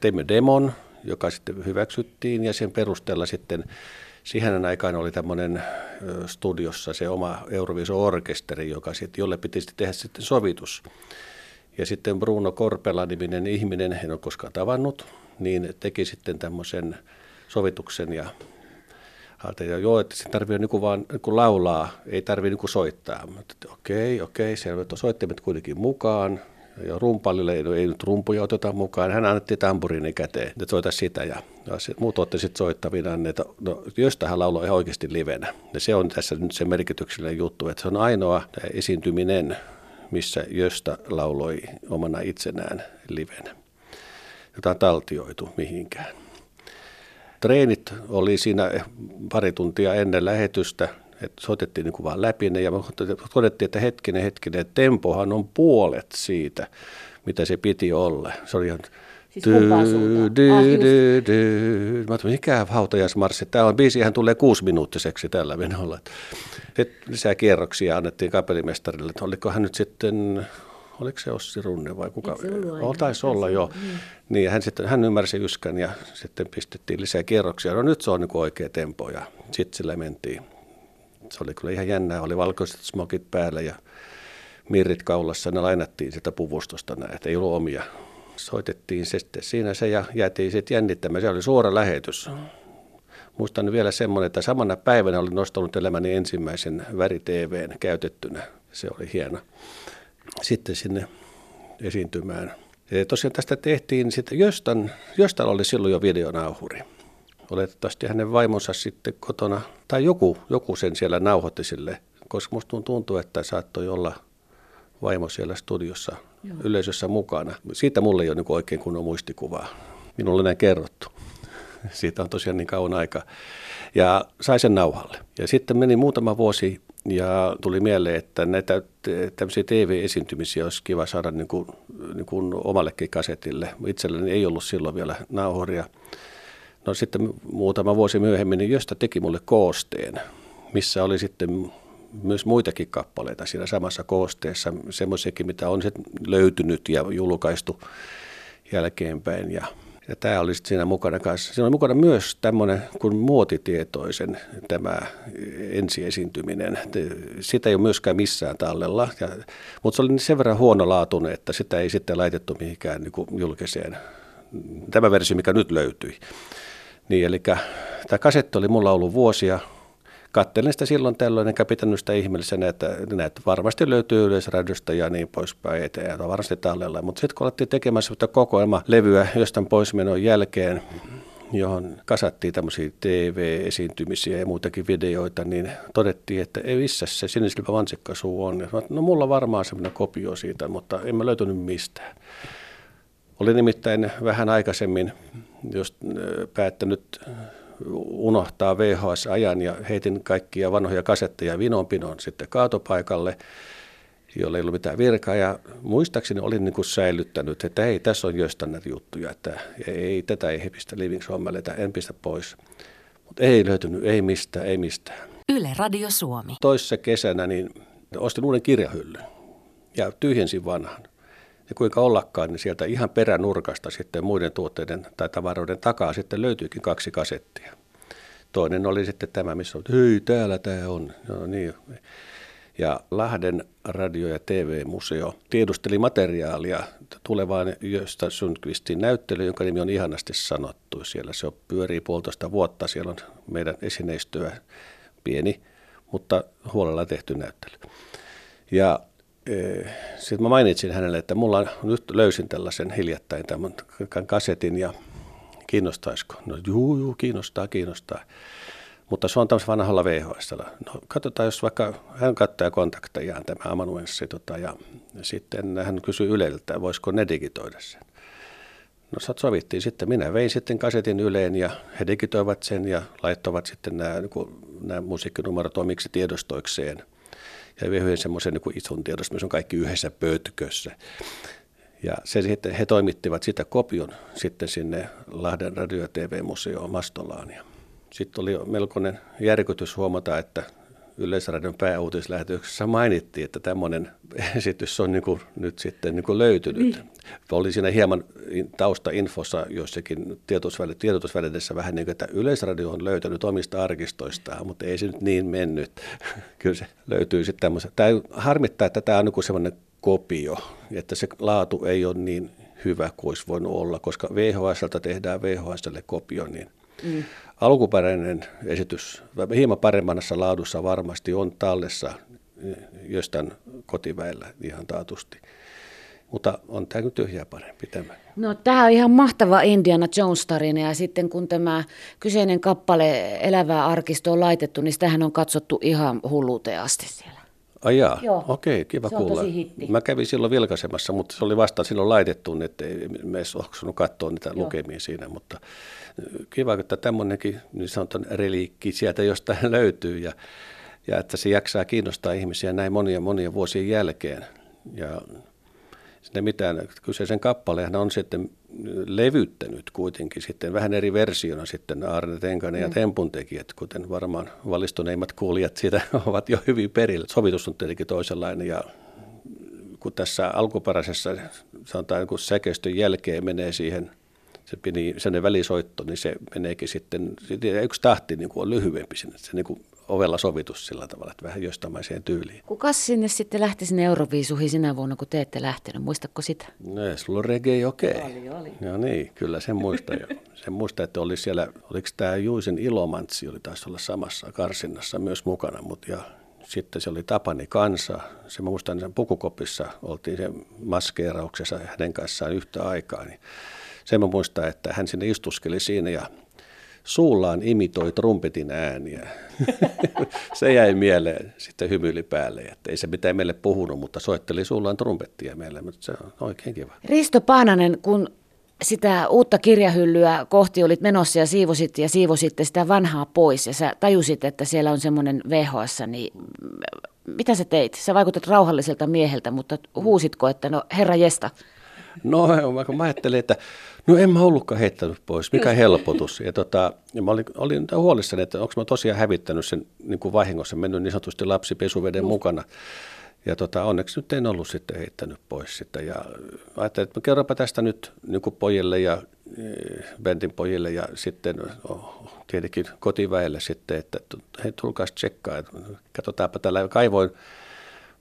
Teimme demon, joka sitten hyväksyttiin ja sen perusteella sitten siihen aikaan oli tämmöinen studiossa se oma Euroviso-orkesteri, joka sitten, jolle piti sitten tehdä sitten sovitus. Ja sitten Bruno Korpela-niminen ihminen, en ole koskaan tavannut, niin teki sitten tämmöisen sovituksen ja että joo, että se tarvii niin vaan niin laulaa, ei tarvitse niin soittaa. Mutta okei, okei, selvä, että soittimet kuitenkin mukaan. Ja rumpalille ei, ei nyt rumpuja oteta mukaan. Hän annettiin tamburiini käteen, että soita sitä. Ja, ja se, muut otti sitten soittavina, että no, hän lauloi ihan oikeasti livenä. Ja se on tässä nyt se merkityksellinen juttu, että se on ainoa esiintyminen, missä Jöstä lauloi omana itsenään livenä, jota on taltioitu mihinkään. Treenit oli siinä pari tuntia ennen lähetystä, että soitettiin niin kuin vaan läpi ne ja todettiin, että hetkinen, hetkinen, että tempohan on puolet siitä, mitä se piti olla. Se oli ihan Siis dy, ah, dy, dy. Mä ajattelin, mikä hautajaismarssi. Tämä on biisihän tulee kuusi minuuttiseksi tällä menolla. Sitten lisää kierroksia annettiin kapellimestarille, että olikohan nyt sitten oliko se Ossi Runne vai kuka? Oh, taisi olla jo. Niin. niin hän, sitten, hän ymmärsi yskän ja sitten pistettiin lisää kierroksia. No nyt se on niin oikea tempo ja sitten sillä mentiin. Se oli kyllä ihan jännää, oli valkoiset smokit päällä ja mirrit kaulassa, ne lainattiin sitä puvustosta näin, että ei ollut omia. Soitettiin se sitten siinä se ja jäätiin sitten jännittämään. Se oli suora lähetys. Muistan vielä semmoinen, että samana päivänä olin nostanut elämäni ensimmäisen väri-TVn käytettynä. Se oli hieno sitten sinne esiintymään. Ja tosiaan tästä tehtiin sitten, Jöstan, Jöstan oli silloin jo videonauhuri. Oletettavasti hänen vaimonsa sitten kotona, tai joku, joku sen siellä nauhoitti sille, koska musta tuntuu, että saattoi olla vaimo siellä studiossa Joo. yleisössä mukana. Siitä mulle ei ole niin oikein kunnon muistikuvaa. Minulle näin kerrottu. Siitä on tosiaan niin kauan aika. Ja sai sen nauhalle. Ja sitten meni muutama vuosi ja tuli mieleen, että näitä tämmöisiä TV-esiintymisiä olisi kiva saada niin kuin, niin kuin omallekin kasetille. Itselläni ei ollut silloin vielä nauhoria. No sitten muutama vuosi myöhemmin, niin Josta teki mulle koosteen, missä oli sitten myös muitakin kappaleita siinä samassa koosteessa, semmoisiakin, mitä on sitten löytynyt ja julkaistu jälkeenpäin. Ja ja tämä oli siinä mukana kanssa. Siinä oli mukana myös tämmöinen kuin muotitietoisen tämä ensiesiintyminen. Sitä ei ole myöskään missään tallella, ja, mutta se oli sen verran huonolaatuinen, että sitä ei sitten laitettu mihinkään niin julkiseen. Tämä versio, mikä nyt löytyi. Niin, eli tämä kasetti oli mulla ollut vuosia, kattelin sitä silloin tällöin, enkä pitänyt sitä ihmeellisenä, että näitä varmasti löytyy yleisradiosta ja niin poispäin eteen, ja varmasti tallella. Mutta sitten kun alettiin tekemässä kokoelma-levyä jostain poismenon jälkeen, johon kasattiin tämmöisiä TV-esiintymisiä ja muitakin videoita, niin todettiin, että ei missä se sinisilmä vansikkasuu on. No mulla on varmaan semmoinen kopio siitä, mutta en mä löytynyt mistään. Oli nimittäin vähän aikaisemmin just päättänyt unohtaa VHS-ajan ja heitin kaikkia vanhoja kasetteja vinonpinon sitten kaatopaikalle, jolla ei ollut mitään virkaa. Ja muistaakseni olin niin kuin säilyttänyt, että ei, tässä on jostain näitä juttuja, että ei, tätä ei pistä Living Sommelle, en pistä pois. Mutta ei löytynyt, ei mistään, ei mistään. Yle Radio Suomi. Toissa kesänä niin ostin uuden kirjahyllyn ja tyhjensin vanhan. Ja kuinka ollakaan, niin sieltä ihan peränurkasta sitten muiden tuotteiden tai tavaroiden takaa sitten löytyykin kaksi kasettia. Toinen oli sitten tämä, missä on, hei täällä tämä on. No, niin. Ja Lahden radio- ja TV-museo tiedusteli materiaalia tulevaan Jösta Sundqvistin näyttely, jonka nimi on ihanasti sanottu. Siellä se on, pyörii puolitoista vuotta, siellä on meidän esineistöä pieni, mutta huolella tehty näyttely. Ja sitten mä mainitsin hänelle, että mulla nyt löysin tällaisen hiljattain tämän kasetin ja kiinnostaisiko? No juu, juu, kiinnostaa, kiinnostaa. Mutta se on tämmöisellä vanhalla VHS. No, katsotaan, jos vaikka hän kattaa kontaktejaan tämä amanuenssi, tota, ja sitten hän kysyy Yleltä, voisiko ne digitoida sen. No sovittiin sitten, minä vein sitten kasetin Yleen ja he digitoivat sen ja laittoivat sitten nämä, niin nämä musiikkinumerot omiksi tiedostoikseen – ja yhden semmoisen niin ison tiedossa, missä on kaikki yhdessä pöytkössä. Ja se sitten, he toimittivat sitä kopion sitten sinne Lahden radio- ja TV-museoon Mastolaan. Ja sitten oli melkoinen järkytys huomata, että Yleisradion pääuutislähetyksessä mainittiin, että tämmöinen esitys on niin kuin, nyt sitten niin kuin löytynyt. Niin. Oli siinä hieman taustainfossa joissakin tiedotusvälineissä vähän niin kuin, että Yleisradio on löytänyt omista arkistoistaan, mutta ei se nyt niin mennyt. Kyllä se löytyy sitten tämmöisen. Tämä harmittaa, että tämä on niin semmoinen kopio, että se laatu ei ole niin hyvä kuin olisi voinut olla, koska VHSltä tehdään VHSlle kopio, niin mm. alkuperäinen esitys hieman paremmassa laadussa varmasti on tallessa jostain kotiväellä ihan taatusti. Mutta on tämä nyt tyhjää parempi tämä. No tämä on ihan mahtava Indiana Jones-tarina ja sitten kun tämä kyseinen kappale Elävää arkistoa on laitettu, niin sitähän on katsottu ihan hulluuteen asti siellä. Ai jaa, okei, kiva se kuulla. Mä kävin silloin vilkaisemassa, mutta se oli vasta silloin laitettu, niin ettei me edes katsoa niitä Joo. lukemia siinä, mutta kiva, että tämmöinenkin niin sanotaan reliikki sieltä jostain löytyy ja, ja että se jaksaa kiinnostaa ihmisiä näin monia monia vuosien jälkeen. Ja sinne mitään, kyseisen kappaleen on sitten levyttänyt kuitenkin sitten vähän eri versiona sitten Arne Tenkanen ja mm. Tempun tekijät, kuten varmaan valistuneimmat kuulijat siitä ovat jo hyvin perillä. Sovitus on tietenkin toisenlainen ja kun tässä alkuperäisessä sanotaan kun säkeistön jälkeen menee siihen se pieni, sen välisoitto, niin se meneekin sitten, yksi tahti niin kuin on lyhyempi sinne, se niin kuin ovella sovitus sillä tavalla, että vähän jostamaiseen tyyliin. Kuka sinne sitten lähti sinne Euroviisuihin sinä vuonna, kun te ette lähtenyt? Muistatko sitä? No, sulla on reggae okei. Okay. Oli, oli. No niin, kyllä sen muista jo. Sen muista, että oli siellä, oliko tämä Juisen Ilomantsi, oli taas olla samassa karsinnassa myös mukana, mutta ja sitten se oli Tapani Kansa. Se muistan sen pukukopissa, oltiin sen maskeerauksessa hänen kanssaan yhtä aikaa. Niin sen mä muistan, että hän sinne istuskeli siinä ja suullaan imitoi trumpetin ääniä. se jäi mieleen sitten hymyili päälle, että ei se mitään meille puhunut, mutta soitteli suullaan trumpettia meille, mutta se on oikein kiva. Risto Paananen, kun sitä uutta kirjahyllyä kohti olit menossa ja siivosit ja siivositte sitä vanhaa pois ja sä tajusit, että siellä on semmoinen VHS, niin mitä sä teit? Sä vaikutat rauhalliselta mieheltä, mutta huusitko, että no herra jesta? No mä ajattelin, että No en mä ollutkaan heittänyt pois, mikä helpotus. Ja, tota, ja mä olin, olin huolissani, että onko mä tosiaan hävittänyt sen niin kuin vahingossa, mennyt niin sanotusti lapsi pesuveden mukana. Ja tota, onneksi nyt en ollut sitten heittänyt pois sitä. Ja ajattelin, että kerropa tästä nyt niin kuin pojille ja Bentin pojille ja sitten oh, tietenkin kotiväelle sitten, että hei tulkaas tsekkaa, katsotaanpa tällä. Kaivoin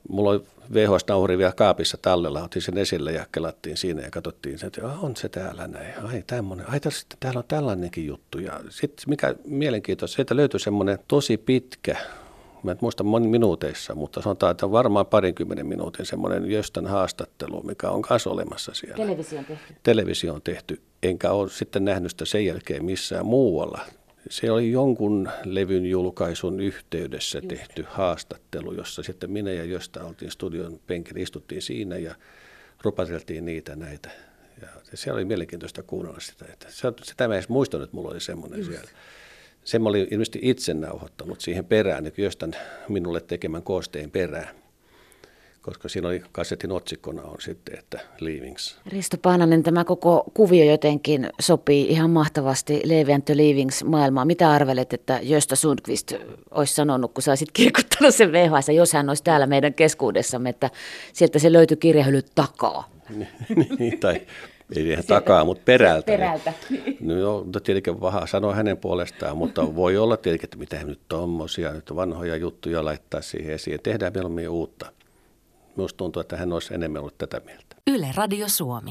mulla oli VHS-nauhuri vielä kaapissa tallella, otin sen esille ja kelattiin siinä ja katsottiin sen, että on se täällä näin, ai tämmöinen, ai tässä, täällä on tällainenkin juttu. Ja sitten mikä mielenkiintoista, sieltä löytyi semmoinen tosi pitkä, mä en muista moni minuuteissa, mutta sanotaan, että varmaan parinkymmenen minuutin semmoinen jostain haastattelu, mikä on kanssa olemassa siellä. Televisio on tehty. Televisio on tehty, enkä ole sitten nähnyt sitä sen jälkeen missään muualla se oli jonkun levyn julkaisun yhteydessä tehty haastattelu, jossa sitten minä ja Josta oltiin studion penkillä, istuttiin siinä ja rupateltiin niitä näitä. Ja se oli mielenkiintoista kuunnella sitä. Että se, sitä mä edes muistanut, että mulla oli semmoinen Just. siellä. Sen mä olin ilmeisesti itse nauhoittanut siihen perään, jostain minulle tekemän koosteen perään koska siinä oli kasetin otsikkona on sitten, että Leavings. Risto Paananen, tämä koko kuvio jotenkin sopii ihan mahtavasti Leave and Leavings maailmaan. Mitä arvelet, että Josta Sundqvist olisi sanonut, kun sä olisit kirkuttanut sen VHS, jos hän olisi täällä meidän keskuudessamme, että sieltä se löytyi kirjahylly takaa. niin, tai ei ihan takaa, mutta perältä. Perältä. No, joo, tietenkin vähän sanoa hänen puolestaan, mutta voi olla tietenkin, että mitä nyt tuommoisia nyt vanhoja juttuja laittaa siihen esiin. Tehdään mieluummin uutta. Minusta tuntuu, että hän olisi enemmän ollut tätä mieltä. Yle Radio Suomi.